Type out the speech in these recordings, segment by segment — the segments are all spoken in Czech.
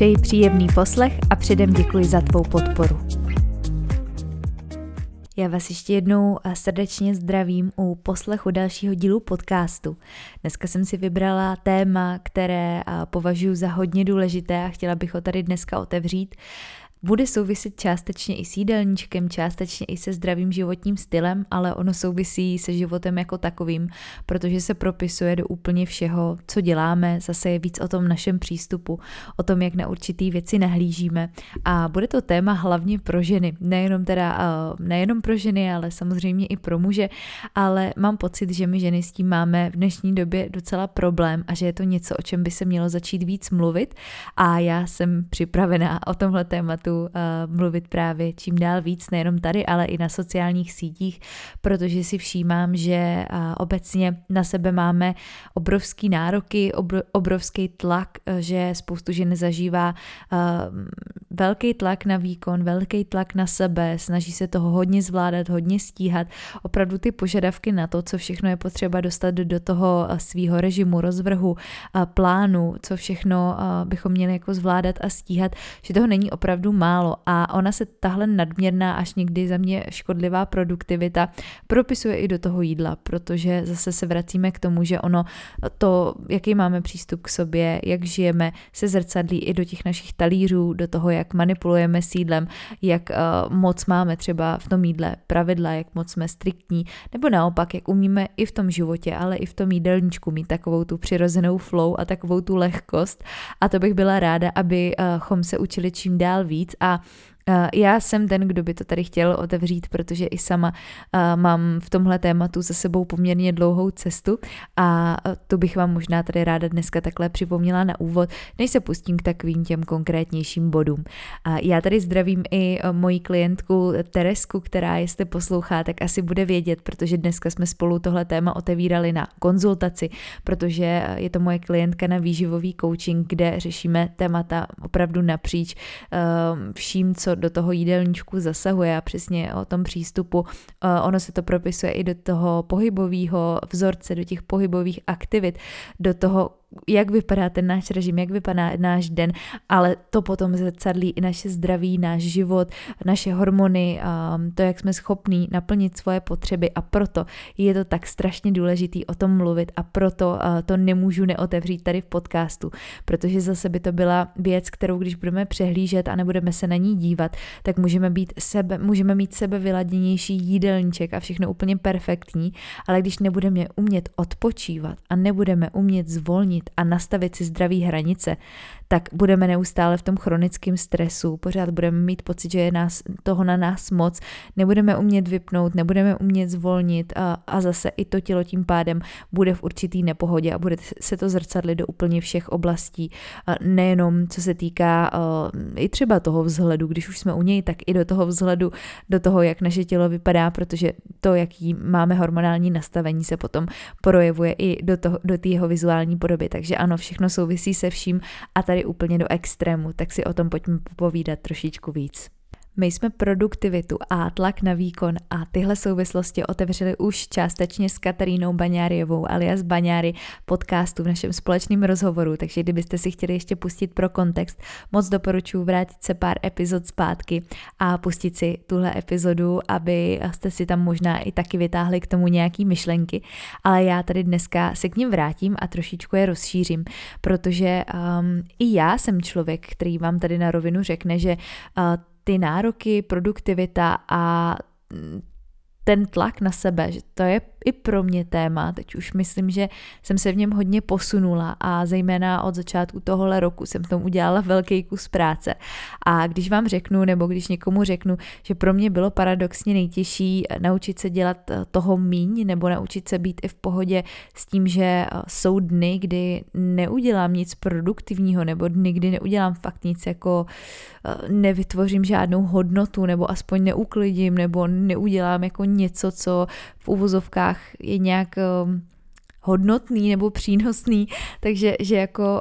Přeji příjemný poslech a předem děkuji za tvou podporu. Já vás ještě jednou srdečně zdravím u poslechu dalšího dílu podcastu. Dneska jsem si vybrala téma, které považuji za hodně důležité a chtěla bych ho tady dneska otevřít bude souviset částečně i s jídelníčkem, částečně i se zdravým životním stylem, ale ono souvisí se životem jako takovým, protože se propisuje do úplně všeho, co děláme, zase je víc o tom našem přístupu, o tom, jak na určitý věci nahlížíme. A bude to téma hlavně pro ženy, nejenom teda, nejenom pro ženy, ale samozřejmě i pro muže, ale mám pocit, že my ženy s tím máme v dnešní době docela problém a že je to něco, o čem by se mělo začít víc mluvit. A já jsem připravená o tomhle tématu tématu uh, mluvit právě čím dál víc, nejenom tady, ale i na sociálních sítích, protože si všímám, že uh, obecně na sebe máme obrovský nároky, obr- obrovský tlak, uh, že spoustu žen zažívá uh, velký tlak na výkon, velký tlak na sebe, snaží se toho hodně zvládat, hodně stíhat, opravdu ty požadavky na to, co všechno je potřeba dostat do toho svého režimu, rozvrhu, plánu, co všechno bychom měli jako zvládat a stíhat, že toho není opravdu málo a ona se tahle nadměrná až někdy za mě škodlivá produktivita propisuje i do toho jídla, protože zase se vracíme k tomu, že ono to, jaký máme přístup k sobě, jak žijeme, se zrcadlí i do těch našich talířů, do toho, jak manipulujeme s jídlem, jak uh, moc máme třeba v tom jídle pravidla, jak moc jsme striktní, nebo naopak, jak umíme i v tom životě, ale i v tom jídelníčku mít takovou tu přirozenou flow a takovou tu lehkost. A to bych byla ráda, abychom se učili čím dál víc a já jsem ten, kdo by to tady chtěl otevřít, protože i sama mám v tomhle tématu za sebou poměrně dlouhou cestu a to bych vám možná tady ráda dneska takhle připomněla na úvod, než se pustím k takovým těm konkrétnějším bodům. Já tady zdravím i moji klientku Teresku, která jestli poslouchá, tak asi bude vědět, protože dneska jsme spolu tohle téma otevírali na konzultaci, protože je to moje klientka na výživový coaching, kde řešíme témata opravdu napříč vším, co do toho jídelníčku zasahuje a přesně o tom přístupu. Eh, ono se to propisuje i do toho pohybového vzorce, do těch pohybových aktivit, do toho jak vypadá ten náš režim, jak vypadá náš den, ale to potom zrcadlí i naše zdraví, náš život, naše hormony, to, jak jsme schopní naplnit svoje potřeby. A proto je to tak strašně důležitý o tom mluvit a proto to nemůžu neotevřít tady v podcastu, protože zase by to byla věc, kterou když budeme přehlížet a nebudeme se na ní dívat, tak můžeme, být sebe, můžeme mít sebe vyladěnější jídelníček a všechno úplně perfektní, ale když nebudeme umět odpočívat a nebudeme umět zvolnit změnit a nastavit si zdraví hranice, tak budeme neustále v tom chronickém stresu, pořád budeme mít pocit, že je nás, toho na nás moc, nebudeme umět vypnout, nebudeme umět zvolnit a, a zase i to tělo tím pádem bude v určitý nepohodě a bude se to zrcadlit do úplně všech oblastí, a nejenom co se týká uh, i třeba toho vzhledu, když už jsme u něj, tak i do toho vzhledu, do toho, jak naše tělo vypadá, protože to, jaký máme hormonální nastavení, se potom projevuje i do, toho, do té jeho vizuální podoby. Takže ano, všechno souvisí se vším. A tady úplně do extrému, tak si o tom pojďme popovídat trošičku víc. My jsme produktivitu a tlak na výkon a tyhle souvislosti otevřeli už částečně s Katarínou Baňáriovou alias Baňáry podcastu v našem společném rozhovoru, takže kdybyste si chtěli ještě pustit pro kontext, moc doporučuji vrátit se pár epizod zpátky a pustit si tuhle epizodu, aby jste si tam možná i taky vytáhli k tomu nějaký myšlenky, ale já tady dneska se k ním vrátím a trošičku je rozšířím, protože um, i já jsem člověk, který vám tady na rovinu řekne, že uh, ty nároky, produktivita a ten tlak na sebe, že to je i pro mě téma, teď už myslím, že jsem se v něm hodně posunula a zejména od začátku tohohle roku jsem v tom udělala velký kus práce. A když vám řeknu, nebo když někomu řeknu, že pro mě bylo paradoxně nejtěžší naučit se dělat eh, toho míň, nebo naučit se být i v pohodě s tím, že eh, jsou dny, kdy neudělám nic produktivního, nebo dny, kdy neudělám fakt nic jako eh, nevytvořím žádnou hodnotu, nebo aspoň neuklidím, nebo neudělám jako něco, co v uvozovkách je nějak hodnotný nebo přínosný, takže že jako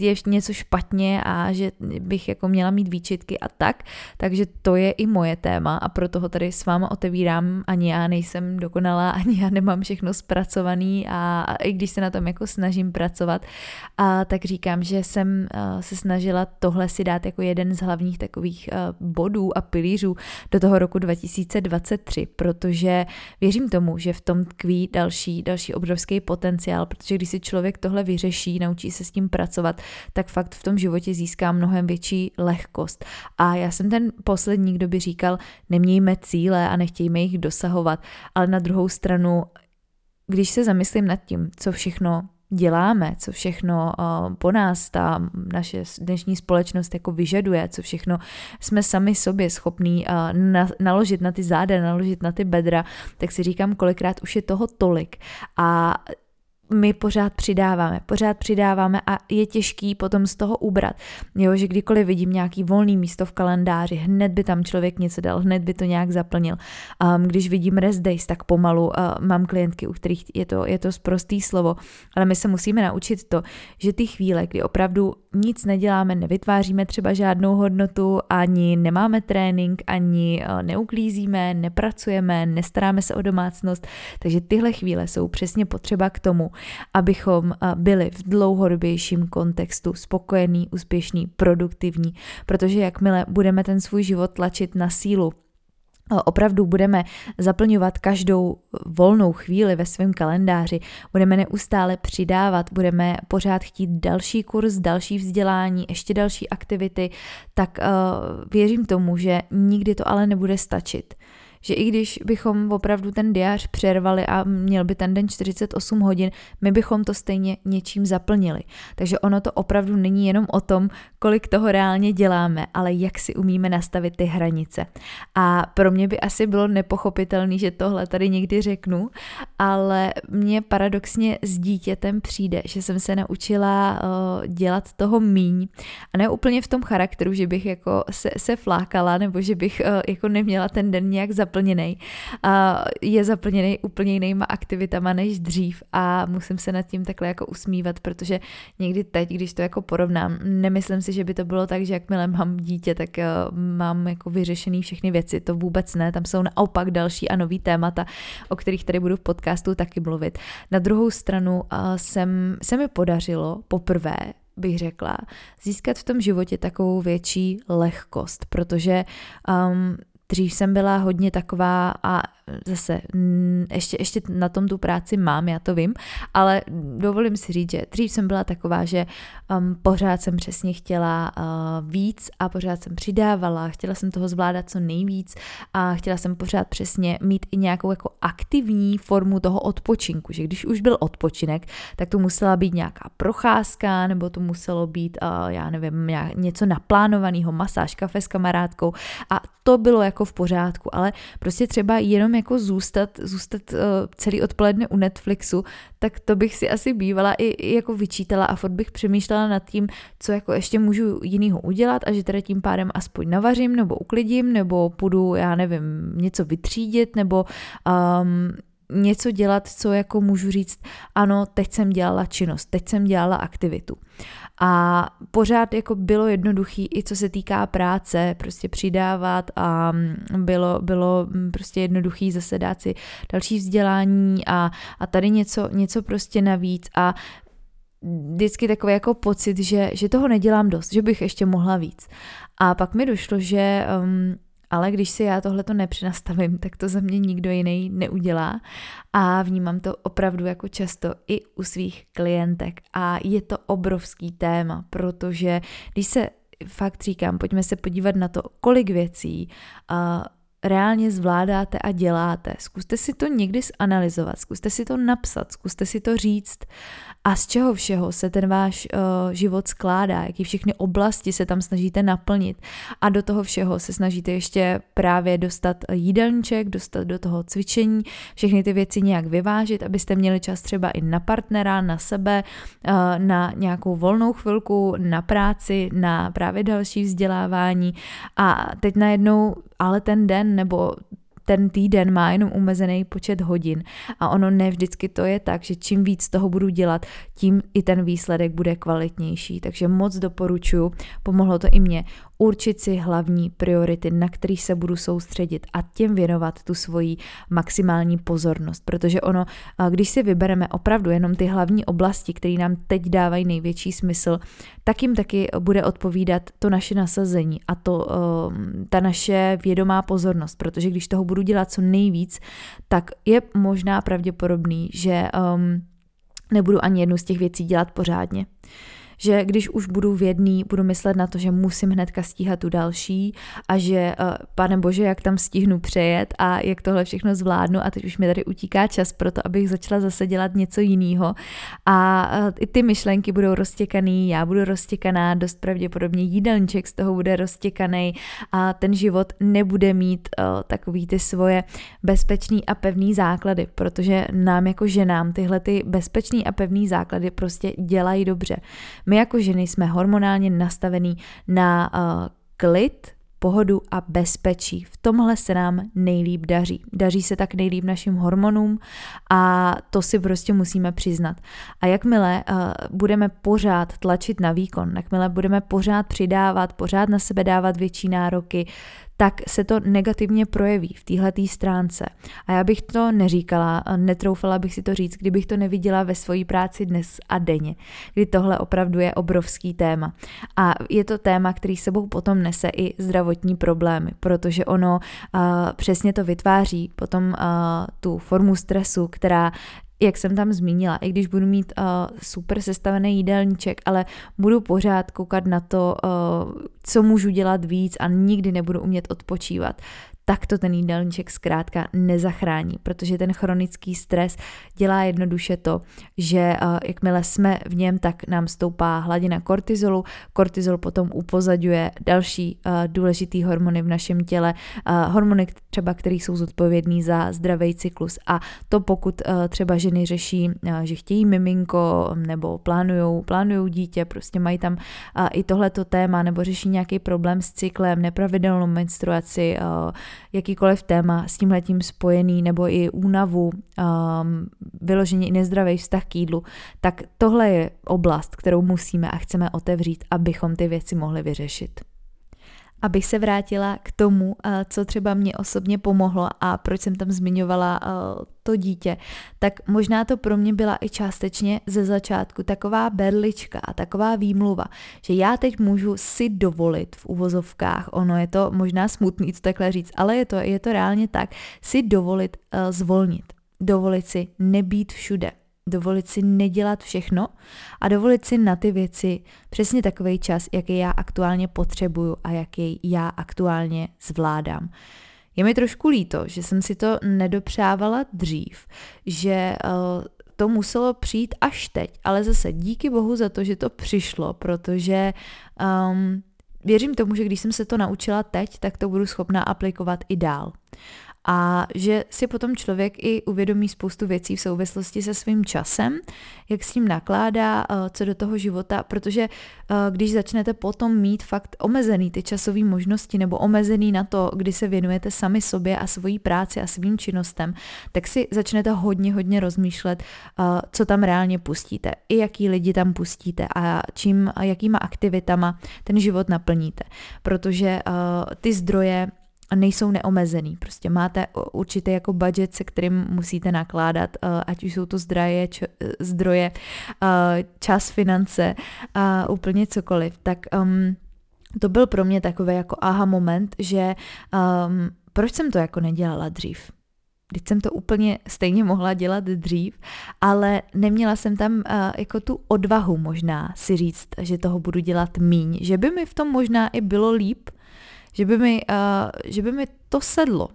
je něco špatně a že bych jako měla mít výčitky a tak, takže to je i moje téma a proto ho tady s váma otevírám, ani já nejsem dokonalá, ani já nemám všechno zpracovaný a, a i když se na tom jako snažím pracovat, a tak říkám, že jsem uh, se snažila tohle si dát jako jeden z hlavních takových uh, bodů a pilířů do toho roku 2023, protože věřím tomu, že v tom tkví další, další obrovský potenciál, protože když si člověk tohle vyřeší, naučí se s tím pracovat, tak fakt v tom životě získá mnohem větší lehkost. A já jsem ten poslední, kdo by říkal, nemějme cíle a nechtějme jich dosahovat, ale na druhou stranu, když se zamyslím nad tím, co všechno děláme, co všechno uh, po nás ta naše dnešní společnost jako vyžaduje, co všechno jsme sami sobě schopní na, naložit na ty záda, naložit na ty bedra, tak si říkám, kolikrát už je toho tolik. A my pořád přidáváme, pořád přidáváme a je těžký potom z toho ubrat. Jo, že kdykoliv vidím nějaký volný místo v kalendáři, hned by tam člověk něco dal, hned by to nějak zaplnil. Um, když vidím rest days, tak pomalu uh, mám klientky, u kterých je to, je to zprostý slovo, ale my se musíme naučit to, že ty chvíle, kdy opravdu nic neděláme, nevytváříme třeba žádnou hodnotu, ani nemáme trénink, ani uh, neuklízíme, nepracujeme, nestaráme se o domácnost, takže tyhle chvíle jsou přesně potřeba k tomu, abychom byli v dlouhodobějším kontextu spokojení, úspěšní, produktivní, protože jakmile budeme ten svůj život tlačit na sílu, opravdu budeme zaplňovat každou volnou chvíli ve svém kalendáři, budeme neustále přidávat, budeme pořád chtít další kurz, další vzdělání, ještě další aktivity, tak uh, věřím tomu, že nikdy to ale nebude stačit že i když bychom opravdu ten diář přervali a měl by ten den 48 hodin, my bychom to stejně něčím zaplnili. Takže ono to opravdu není jenom o tom, kolik toho reálně děláme, ale jak si umíme nastavit ty hranice. A pro mě by asi bylo nepochopitelné, že tohle tady někdy řeknu, ale mně paradoxně s dítětem přijde, že jsem se naučila uh, dělat toho míň a ne úplně v tom charakteru, že bych jako se, se flákala nebo že bych uh, jako neměla ten den nějak zaplnit zaplněný. Je zaplněný úplně jinýma aktivitama než dřív a musím se nad tím takhle jako usmívat, protože někdy teď, když to jako porovnám, nemyslím si, že by to bylo tak, že jakmile mám dítě, tak uh, mám jako vyřešený všechny věci, to vůbec ne, tam jsou naopak další a nový témata, o kterých tady budu v podcastu taky mluvit. Na druhou stranu uh, jsem, se mi podařilo poprvé bych řekla, získat v tom životě takovou větší lehkost, protože um, Dřív jsem byla hodně taková a zase mm, ještě, ještě na tom tu práci mám, já to vím, ale dovolím si říct, že dřív jsem byla taková, že um, pořád jsem přesně chtěla uh, víc a pořád jsem přidávala, chtěla jsem toho zvládat co nejvíc a chtěla jsem pořád přesně mít i nějakou jako aktivní formu toho odpočinku, že když už byl odpočinek, tak to musela být nějaká procházka, nebo to muselo být, uh, já nevím, něco naplánovaného, masáž, kafe s kamarádkou a to bylo jako v pořádku, ale prostě třeba jenom jako zůstat, zůstat uh, celý odpoledne u Netflixu, tak to bych si asi bývala i, i jako vyčítala a furt bych přemýšlela nad tím, co jako ještě můžu jinýho udělat a že teda tím pádem aspoň navařím nebo uklidím nebo půjdu, já nevím, něco vytřídit nebo um, něco dělat, co jako můžu říct, ano, teď jsem dělala činnost, teď jsem dělala aktivitu. A pořád jako bylo jednoduchý i co se týká práce, prostě přidávat a bylo, bylo prostě jednoduchý zase dát si další vzdělání a, a tady něco, něco prostě navíc a vždycky takový jako pocit, že, že toho nedělám dost, že bych ještě mohla víc. A pak mi došlo, že um, ale když si já tohle to nepřinastavím, tak to za mě nikdo jiný neudělá. A vnímám to opravdu jako často i u svých klientek. A je to obrovský téma, protože když se fakt říkám, pojďme se podívat na to, kolik věcí uh, reálně zvládáte a děláte. Zkuste si to někdy zanalizovat, zkuste si to napsat, zkuste si to říct. A z čeho všeho se ten váš uh, život skládá, jaký všechny oblasti se tam snažíte naplnit? A do toho všeho se snažíte ještě právě dostat jídelníček, dostat do toho cvičení, všechny ty věci nějak vyvážit, abyste měli čas třeba i na partnera, na sebe, uh, na nějakou volnou chvilku, na práci, na právě další vzdělávání. A teď najednou ale ten den nebo ten týden má jenom omezený počet hodin. A ono ne vždycky to je tak, že čím víc toho budu dělat, tím i ten výsledek bude kvalitnější. Takže moc doporučuji, pomohlo to i mě, určit si hlavní priority, na který se budu soustředit a těm věnovat tu svoji maximální pozornost, protože ono, když si vybereme opravdu jenom ty hlavní oblasti, které nám teď dávají největší smysl, tak jim taky bude odpovídat to naše nasazení a to ta naše vědomá pozornost, protože když toho budu dělat co nejvíc, tak je možná pravděpodobný, že um, nebudu ani jednu z těch věcí dělat pořádně že když už budu v jedný, budu myslet na to, že musím hnedka stíhat tu další a že, uh, pane bože, jak tam stihnu přejet a jak tohle všechno zvládnu a teď už mi tady utíká čas pro to, abych začala zase dělat něco jiného a uh, i ty myšlenky budou roztěkaný, já budu roztěkaná, dost pravděpodobně jídelníček z toho bude roztěkaný a ten život nebude mít uh, takový ty svoje bezpečný a pevný základy, protože nám jako ženám tyhle ty bezpečný a pevný základy prostě dělají dobře. My jako ženy jsme hormonálně nastavení na uh, klid, pohodu a bezpečí. V tomhle se nám nejlíp daří. Daří se tak nejlíp našim hormonům a to si prostě musíme přiznat. A jakmile uh, budeme pořád tlačit na výkon, jakmile budeme pořád přidávat, pořád na sebe dávat větší nároky, tak se to negativně projeví v téhletý stránce. A já bych to neříkala, netroufala bych si to říct, kdybych to neviděla ve své práci dnes a denně, kdy tohle opravdu je obrovský téma. A je to téma, který sebou potom nese i zdravotní problémy, protože ono uh, přesně to vytváří potom uh, tu formu stresu, která jak jsem tam zmínila, i když budu mít uh, super sestavený jídelníček, ale budu pořád koukat na to, uh, co můžu dělat víc a nikdy nebudu umět odpočívat, tak to ten jídelníček zkrátka nezachrání, protože ten chronický stres dělá jednoduše to, že uh, jakmile jsme v něm, tak nám stoupá hladina kortizolu, kortizol potom upozadňuje další uh, důležitý hormony v našem těle, uh, hormony třeba, které jsou zodpovědný za zdravý cyklus. A to pokud třeba ženy řeší, že chtějí miminko nebo plánujou, plánujou dítě, prostě mají tam i tohleto téma nebo řeší nějaký problém s cyklem, nepravidelnou menstruaci, jakýkoliv téma s tímhletím spojený nebo i únavu, um, vyloženě i nezdravý vztah k jídlu, tak tohle je oblast, kterou musíme a chceme otevřít, abychom ty věci mohli vyřešit. Abych se vrátila k tomu, eh, co třeba mě osobně pomohlo a proč jsem tam zmiňovala eh, to dítě, tak možná to pro mě byla i částečně ze začátku taková berlička a taková výmluva, že já teď můžu si dovolit v uvozovkách, ono je to možná smutný to takhle říct, ale je to, je to reálně tak, si dovolit uh, zvolnit, dovolit si nebýt všude, dovolit si nedělat všechno a dovolit si na ty věci přesně takový čas, jaký já aktuálně potřebuju a jaký já aktuálně zvládám. Je mi trošku líto, že jsem si to nedopřávala dřív, že uh, to muselo přijít až teď, ale zase díky bohu za to, že to přišlo, protože um, věřím tomu, že když jsem se to naučila teď, tak to budu schopná aplikovat i dál a že si potom člověk i uvědomí spoustu věcí v souvislosti se svým časem, jak s tím nakládá, eh, co do toho života, protože eh, když začnete potom mít fakt omezený ty časové možnosti nebo omezený na to, kdy se věnujete sami sobě a svojí práci a svým činnostem, tak si začnete hodně, hodně rozmýšlet, eh, co tam reálně pustíte, i jaký lidi tam pustíte a čím, jakýma aktivitama ten život naplníte. Protože ty zdroje nejsou neomezený. Prostě máte určitý jako budget, se kterým musíte nakládat, eh, ať už jsou to zdroje, č, zdroje eh, čas, finance, a úplně cokoliv. Tak um, to byl pro mě takový jako aha moment, že um, proč jsem to jako nedělala dřív? Teď jsem to úplně stejně mohla dělat dřív, ale neměla jsem tam uh, jako tu odvahu možná si říct, že toho budu dělat míň, že by mi v tom možná i bylo líp, že by mi, uh, že by mi to sedlo,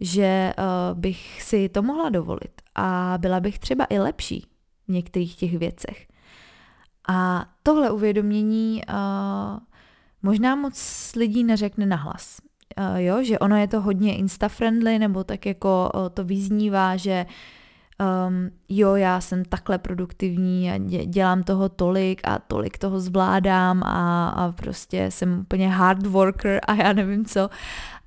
že uh, bych si to mohla dovolit a byla bych třeba i lepší v některých těch věcech. A tohle uvědomění uh, možná moc lidí neřekne nahlas. Uh, jo, že ono je to hodně insta-friendly, nebo tak jako uh, to vyznívá, že um, jo, já jsem takhle produktivní a dělám toho tolik a tolik toho zvládám a, a prostě jsem úplně hard worker a já nevím co.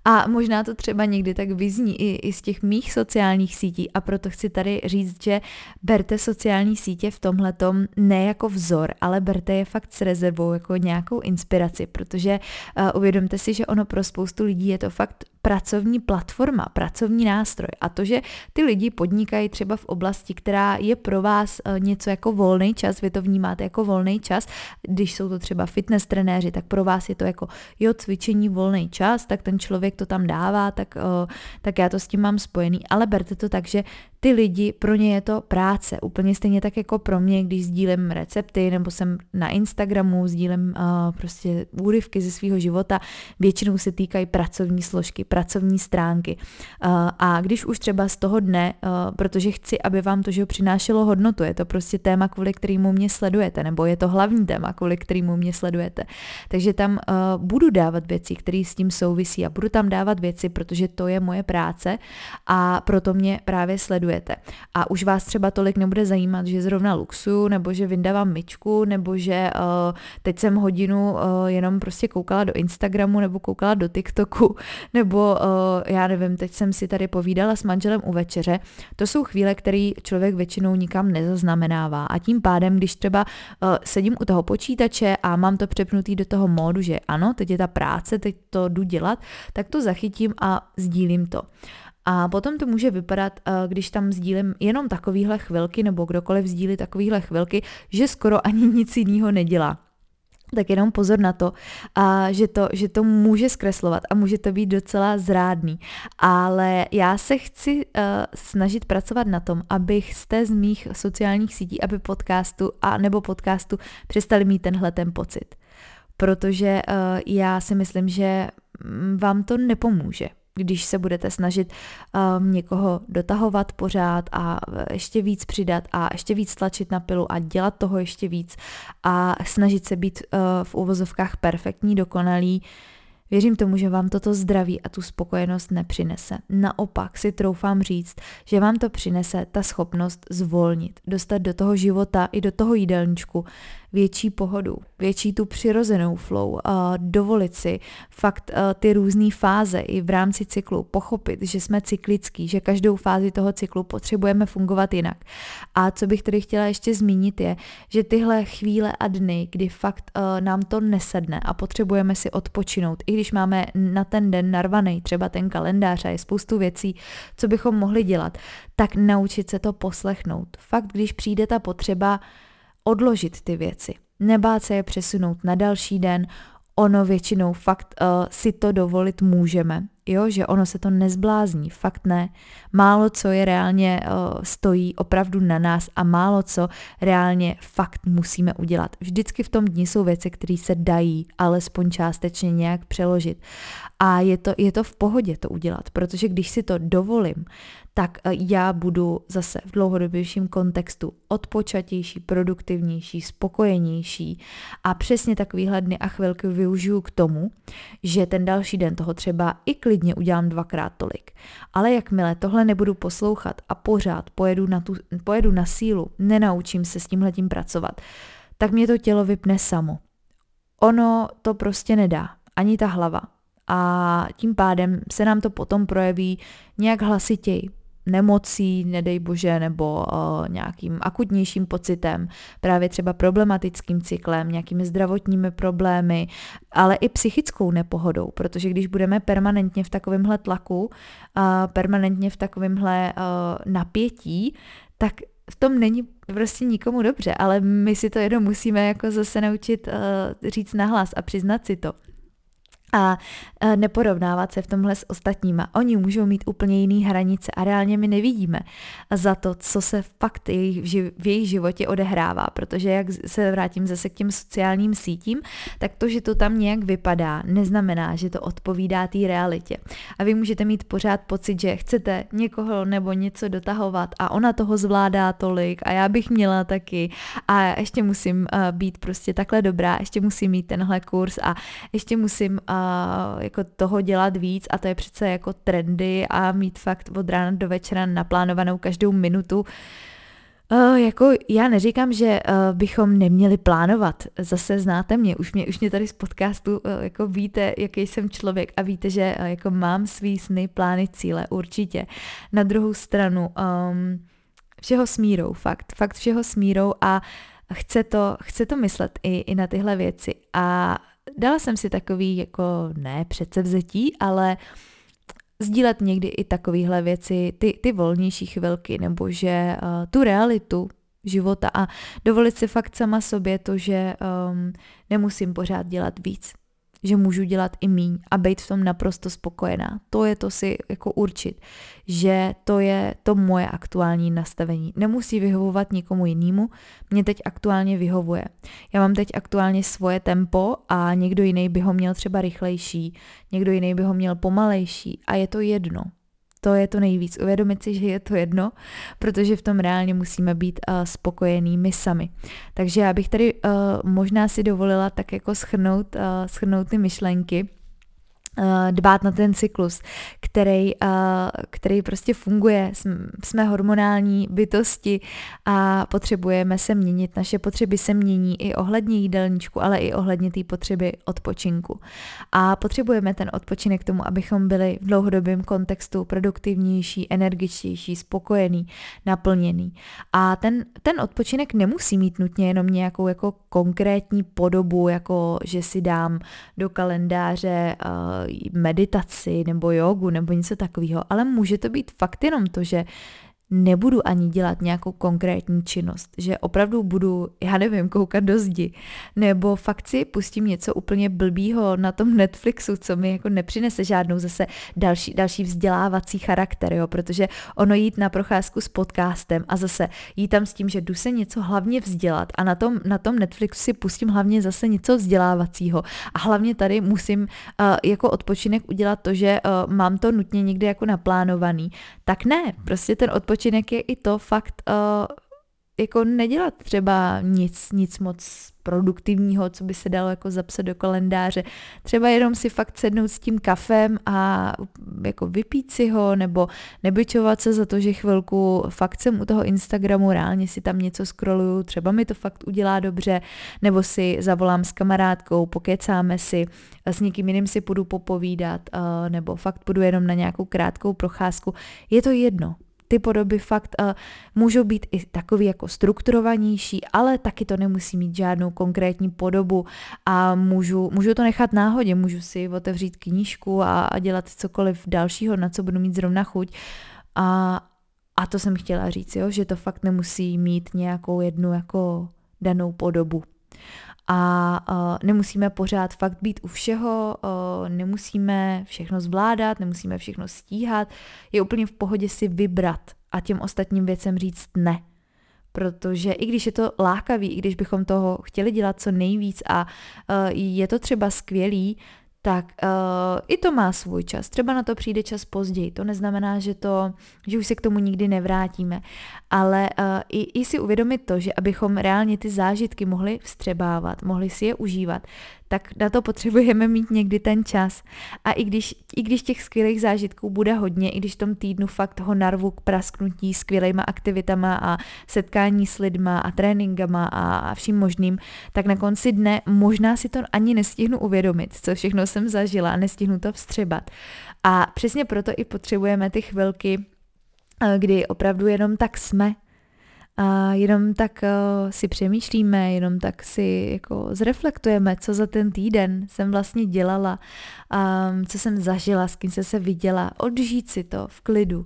A možná to třeba někdy tak vyzní i, i z těch mých sociálních sítí a proto chci tady říct, že berte sociální sítě v tomhletom ne jako vzor, ale berte je fakt s rezervou jako nějakou inspiraci, protože uh, uvědomte si, že ono pro spoustu lidí je to fakt pracovní platforma, pracovní nástroj. A to, že ty lidi podnikají třeba v oblasti, která je pro vás eh, něco jako volný čas, vy to vnímáte jako volný čas, když jsou to třeba fitness trenéři, tak pro vás je to jako jo, cvičení volný čas, tak ten člověk to tam dává, tak, eh, tak já to s tím mám spojený. Ale berte to tak, že ty lidi, pro ně je to práce. Úplně stejně tak jako pro mě, když sdílím recepty nebo jsem na Instagramu, sdílím uh, prostě úryvky ze svého života, většinou se týkají pracovní složky, pracovní stránky. Uh, a když už třeba z toho dne, uh, protože chci, aby vám to že přinášelo hodnotu, je to prostě téma, kvůli kterému mě sledujete, nebo je to hlavní téma, kvůli kterému mě sledujete. Takže tam uh, budu dávat věci, které s tím souvisí a budu tam dávat věci, protože to je moje práce a proto mě právě sledujete sledujete. A už vás třeba tolik nebude zajímat, že zrovna luxu, nebo že vyndávám myčku, nebo že uh, teď jsem hodinu uh, jenom prostě koukala do Instagramu, nebo koukala do TikToku, nebo uh, já nevím, teď jsem si tady povídala s manželem u večeře. To jsou chvíle, které člověk většinou nikam nezaznamenává. A tím pádem, když třeba uh, sedím u toho počítače a mám to přepnutý do toho módu, že ano, teď je ta práce, teď to jdu dělat, tak to zachytím a sdílím to. A potom to může vypadat, eh, když tam sdílím jenom takovýhle chvilky, nebo kdokoliv sdílí takovýhle chvilky, že skoro ani nic jiného nedělá tak jenom pozor na to, a že, to, že to může zkreslovat a může to být docela zrádný. Ale já se chci uh, snažit pracovat na tom, abych té z mých sociálních sítí, aby podcastu a nebo podcastu přestali mít tenhle ten pocit. Protože uh, já si myslím, že mm, vám to nepomůže když se budete snažit um, někoho dotahovat pořád a ještě víc přidat a ještě víc tlačit na pilu a dělat toho ještě víc a snažit se být uh, v uvozovkách perfektní, dokonalý, Věřím tomu, že vám toto zdraví a tu spokojenost nepřinese. Naopak si troufám říct, že vám to přinese ta schopnost zvolnit, dostat do toho života i do toho jídelníčku větší pohodu, větší tu přirozenou flow, uh, dovolit si fakt uh, ty různé fáze i v rámci cyklu, pochopit, že jsme cyklický, že každou fázi toho cyklu potřebujeme fungovat jinak. A co bych tedy chtěla ještě zmínit je, že tyhle chvíle a dny, kdy fakt uh, nám to nesedne a potřebujeme si odpočinout, i když máme na ten den narvaný třeba ten kalendář a je spoustu věcí, co bychom mohli dělat, tak naučit se to poslechnout. Fakt, když přijde ta potřeba, odložit ty věci. Nebát se je přesunout na další den, ono většinou fakt uh, si to dovolit můžeme, jo, že ono se to nezblázní, fakt ne. Málo co je reálně uh, stojí opravdu na nás a málo co reálně fakt musíme udělat. Vždycky v tom dni jsou věci, které se dají alespoň částečně nějak přeložit. A je to, je to v pohodě to udělat, protože když si to dovolím, tak eh, já budu zase v dlouhodobějším kontextu odpočatější, produktivnější, spokojenější a přesně takovýhle dny a chvilky využiju k tomu, že ten další den toho třeba i klidně udělám dvakrát tolik. Ale jakmile tohle nebudu poslouchat a pořád pojedu na, tu, pojedu na sílu, nenaučím se s tímhletím pracovat, tak mě to tělo vypne samo. Ono to prostě nedá, ani ta hlava. A tím pádem se nám to potom projeví nějak hlasitěji, nemocí, nedej bože, nebo uh, nějakým akutnějším pocitem, právě třeba problematickým cyklem, nějakými zdravotními problémy, ale i psychickou nepohodou, protože když budeme permanentně v takovémhle tlaku, uh, permanentně v takovémhle uh, napětí, tak v tom není prostě nikomu dobře, ale my si to jenom musíme jako zase naučit uh, říct nahlas a přiznat si to. A neporovnávat se v tomhle s ostatníma. Oni můžou mít úplně jiný hranice a reálně my nevidíme za to, co se fakt v jejich životě odehrává, protože jak se vrátím zase k těm sociálním sítím, tak to, že to tam nějak vypadá, neznamená, že to odpovídá té realitě. A vy můžete mít pořád pocit, že chcete někoho nebo něco dotahovat a ona toho zvládá tolik a já bych měla taky a ještě musím být prostě takhle dobrá, ještě musím mít tenhle kurz a ještě musím jako toho dělat víc a to je přece jako trendy a mít fakt od rána do večera naplánovanou každou minutu. Uh, jako já neříkám, že uh, bychom neměli plánovat. Zase znáte mě, už mě, už mě tady z podcastu uh, jako víte, jaký jsem člověk a víte, že uh, jako mám svý sny, plány, cíle, určitě. Na druhou stranu um, všeho smírou, fakt, fakt všeho smírou a chce to, chce to myslet i, i na tyhle věci. A dala jsem si takový jako ne předsevzetí, ale sdílet někdy i takovéhle věci, ty, ty volnější chvilky, nebo že uh, tu realitu života. A dovolit si fakt sama sobě to, že um, nemusím pořád dělat víc že můžu dělat i míň a být v tom naprosto spokojená. To je to si jako určit, že to je to moje aktuální nastavení. Nemusí vyhovovat nikomu jinému, mě teď aktuálně vyhovuje. Já mám teď aktuálně svoje tempo a někdo jiný by ho měl třeba rychlejší, někdo jiný by ho měl pomalejší a je to jedno. To je to nejvíc. Uvědomit si, že je to jedno, protože v tom reálně musíme být uh, spokojení my sami. Takže já bych tady uh, možná si dovolila tak jako schrnout, uh, schrnout ty myšlenky Eh, dbát na ten cyklus, který, eh, který prostě funguje. Jsme hormonální bytosti a potřebujeme se měnit. Naše potřeby se mění i ohledně jídelníčku, ale i ohledně té potřeby odpočinku. A potřebujeme ten odpočinek k tomu, abychom byli v dlouhodobém kontextu produktivnější, energičtější, spokojený, naplněný. A ten, ten odpočinek nemusí mít nutně jenom nějakou jako konkrétní podobu, jako že si dám do kalendáře uh, meditaci nebo jogu nebo něco takového, ale může to být fakt jenom to, že nebudu ani dělat nějakou konkrétní činnost, že opravdu budu, já nevím, koukat do zdi, nebo fakt si pustím něco úplně blbýho na tom Netflixu, co mi jako nepřinese žádnou zase další, další vzdělávací charakter, jo, protože ono jít na procházku s podcastem a zase jít tam s tím, že jdu se něco hlavně vzdělat a na tom, na tom Netflixu si pustím hlavně zase něco vzdělávacího a hlavně tady musím uh, jako odpočinek udělat to, že uh, mám to nutně někde jako naplánovaný, tak ne, prostě ten odpočinek odpočinek je i to fakt uh, jako nedělat třeba nic, nic moc produktivního, co by se dalo jako zapsat do kalendáře. Třeba jenom si fakt sednout s tím kafem a jako vypít si ho, nebo nebyčovat se za to, že chvilku fakt jsem u toho Instagramu, reálně si tam něco scrolluju, třeba mi to fakt udělá dobře, nebo si zavolám s kamarádkou, pokecáme si, s někým jiným si půjdu popovídat, uh, nebo fakt půjdu jenom na nějakou krátkou procházku. Je to jedno, ty podoby fakt uh, můžou být i takový jako strukturovanější, ale taky to nemusí mít žádnou konkrétní podobu a můžu, můžu to nechat náhodě, můžu si otevřít knížku a, a dělat cokoliv dalšího, na co budu mít zrovna chuť. A, a to jsem chtěla říct, jo, že to fakt nemusí mít nějakou jednu jako danou podobu a uh, nemusíme pořád fakt být u všeho, uh, nemusíme všechno zvládat, nemusíme všechno stíhat, je úplně v pohodě si vybrat a těm ostatním věcem říct ne. Protože i když je to lákavý, i když bychom toho chtěli dělat co nejvíc a uh, je to třeba skvělý, tak uh, i to má svůj čas. Třeba na to přijde čas později. To neznamená, že, to, že už se k tomu nikdy nevrátíme. Ale uh, i, i si uvědomit to, že abychom reálně ty zážitky mohli vstřebávat, mohli si je užívat, tak na to potřebujeme mít někdy ten čas. A i když, i když těch skvělých zážitků bude hodně, i když v tom týdnu fakt ho narvu k prasknutí skvělýma aktivitama a setkání s lidma a tréninkama a, a vším možným, tak na konci dne možná si to ani nestihnu uvědomit, co všechno jsem zažila a nestihnu to vstřebat. A přesně proto i potřebujeme ty chvilky, eh, kdy opravdu jenom tak jsme, a jenom tak uh, si přemýšlíme, jenom tak si jako zreflektujeme, co za ten týden jsem vlastně dělala, um, co jsem zažila, s kým jsem se viděla, odžít si to v klidu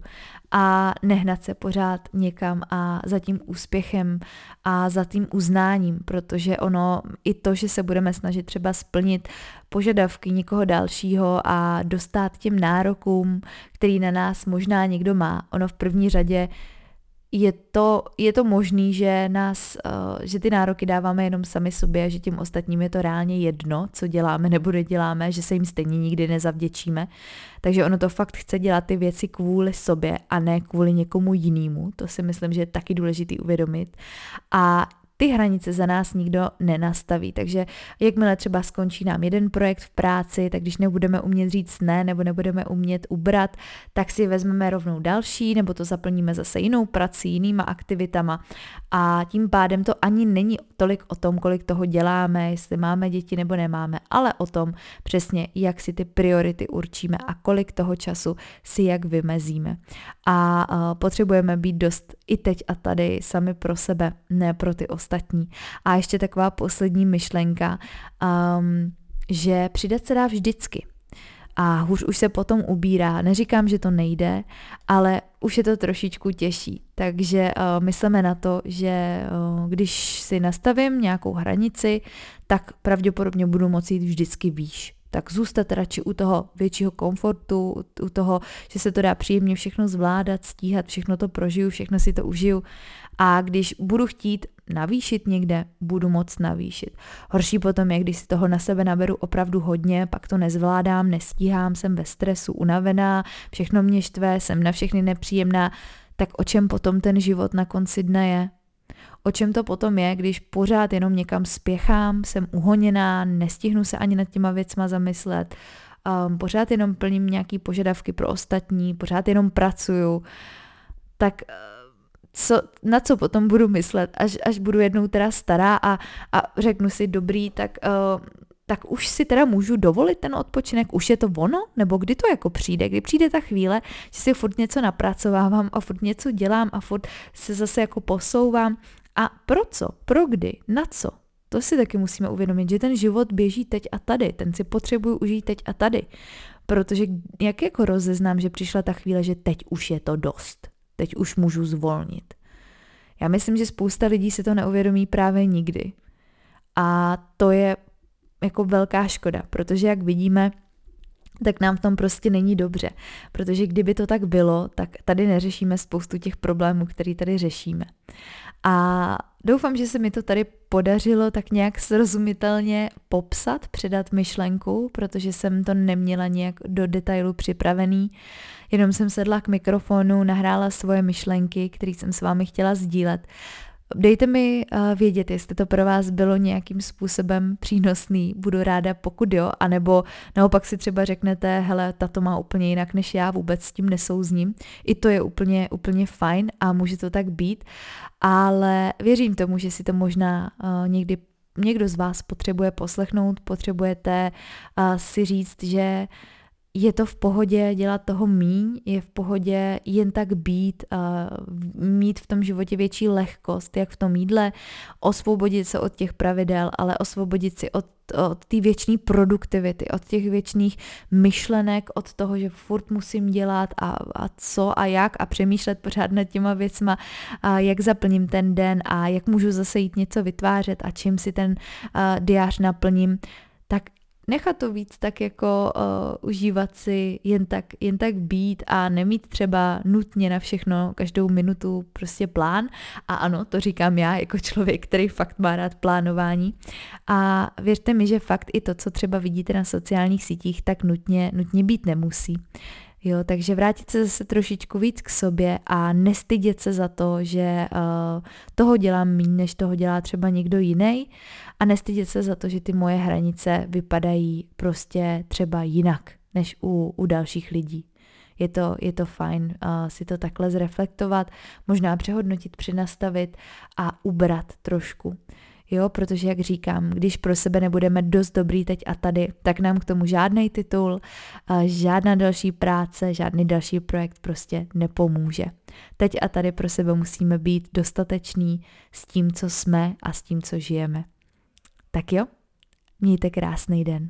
a nehnat se pořád někam a za tím úspěchem a za tím uznáním, protože ono i to, že se budeme snažit třeba splnit požadavky někoho dalšího a dostat těm nárokům, který na nás možná někdo má, ono v první řadě je to, je to možný, že nás, uh, že ty nároky dáváme jenom sami sobě, že tím ostatním je to reálně jedno, co děláme nebo neděláme, že se jim stejně nikdy nezavděčíme. Takže ono to fakt chce dělat ty věci kvůli sobě a ne kvůli někomu jinému. To si myslím, že je taky důležitý uvědomit. A ty hranice za nás nikdo nenastaví. Takže jakmile třeba skončí nám jeden projekt v práci, tak když nebudeme umět říct ne nebo nebudeme umět ubrat, tak si vezmeme rovnou další nebo to zaplníme zase jinou prací, jinýma aktivitama. A tím pádem to ani není tolik o tom, kolik toho děláme, jestli máme děti nebo nemáme, ale o tom přesně, jak si ty priority určíme a kolik toho času si jak vymezíme. A potřebujeme být dost i teď a tady sami pro sebe, ne pro ty ostatní ostatní. A ještě taková poslední myšlenka, um, že přidat se dá vždycky. A hůř už se potom ubírá. Neříkám, že to nejde, ale už je to trošičku těžší. Takže uh, myslíme na to, že uh, když si nastavím nějakou hranici, tak pravděpodobně budu moci jít vždycky výš tak zůstat radši u toho většího komfortu, u toho, že se to dá příjemně všechno zvládat, stíhat, všechno to prožiju, všechno si to užiju a když budu chtít navýšit někde, budu moc navýšit. Horší potom je, když si toho na sebe naberu opravdu hodně, pak to nezvládám, nestíhám, jsem ve stresu, unavená, všechno mě štve, jsem na všechny nepříjemná, tak o čem potom ten život na konci dne je? O čem to potom je, když pořád jenom někam spěchám, jsem uhoněná, nestihnu se ani nad těma věcma zamyslet, um, pořád jenom plním nějaký požadavky pro ostatní, pořád jenom pracuju, tak uh, co, na co potom budu myslet, až, až budu jednou teda stará a, a řeknu si dobrý, tak, uh, tak už si teda můžu dovolit ten odpočinek, už je to ono, nebo kdy to jako přijde, kdy přijde ta chvíle, že si furt něco napracovávám a furt něco dělám a furt se zase jako posouvám a pro co, pro kdy, na co, to si taky musíme uvědomit, že ten život běží teď a tady, ten si potřebuju užít teď a tady. Protože jak jako rozeznám, že přišla ta chvíle, že teď už je to dost teď už můžu zvolnit. Já myslím, že spousta lidí si to neuvědomí právě nikdy. A to je jako velká škoda, protože jak vidíme, tak nám v tom prostě není dobře. Protože kdyby to tak bylo, tak tady neřešíme spoustu těch problémů, které tady řešíme. A doufám, že se mi to tady podařilo tak nějak srozumitelně popsat, předat myšlenku, protože jsem to neměla nějak do detailu připravený. Jenom jsem sedla k mikrofonu, nahrála svoje myšlenky, které jsem s vámi chtěla sdílet. Dejte mi uh, vědět, jestli to pro vás bylo nějakým způsobem přínosný, budu ráda, pokud jo, anebo naopak si třeba řeknete, hele, tato má úplně jinak než já, vůbec s tím nesouzním. I to je úplně, úplně fajn a může to tak být, ale věřím tomu, že si to možná uh, někdy někdo z vás potřebuje poslechnout, potřebujete uh, si říct, že je to v pohodě dělat toho míň, je v pohodě jen tak být, uh, mít v tom životě větší lehkost, jak v tom jídle, osvobodit se od těch pravidel, ale osvobodit si od, od té věčné produktivity, od těch věčných myšlenek, od toho, že furt musím dělat a, a co a jak a přemýšlet pořád nad těma věcma, a jak zaplním ten den a jak můžu zase jít něco vytvářet a čím si ten uh, diář naplním, tak nechat to víc tak jako uh, užívat si, jen tak, jen tak být a nemít třeba nutně na všechno každou minutu prostě plán. A ano, to říkám já jako člověk, který fakt má rád plánování. A věřte mi, že fakt i to, co třeba vidíte na sociálních sítích, tak nutně, nutně být nemusí. Jo, takže vrátit se zase trošičku víc k sobě a nestydět se za to, že uh, toho dělám méně, než toho dělá třeba někdo jiný a nestydět se za to, že ty moje hranice vypadají prostě třeba jinak než u, u dalších lidí. Je to, je to fajn uh, si to takhle zreflektovat, možná přehodnotit, přenastavit a ubrat trošku. Jo, protože jak říkám, když pro sebe nebudeme dost dobrý teď a tady, tak nám k tomu žádný titul, žádná další práce, žádný další projekt prostě nepomůže. Teď a tady pro sebe musíme být dostateční s tím, co jsme a s tím, co žijeme. Tak jo, mějte krásný den.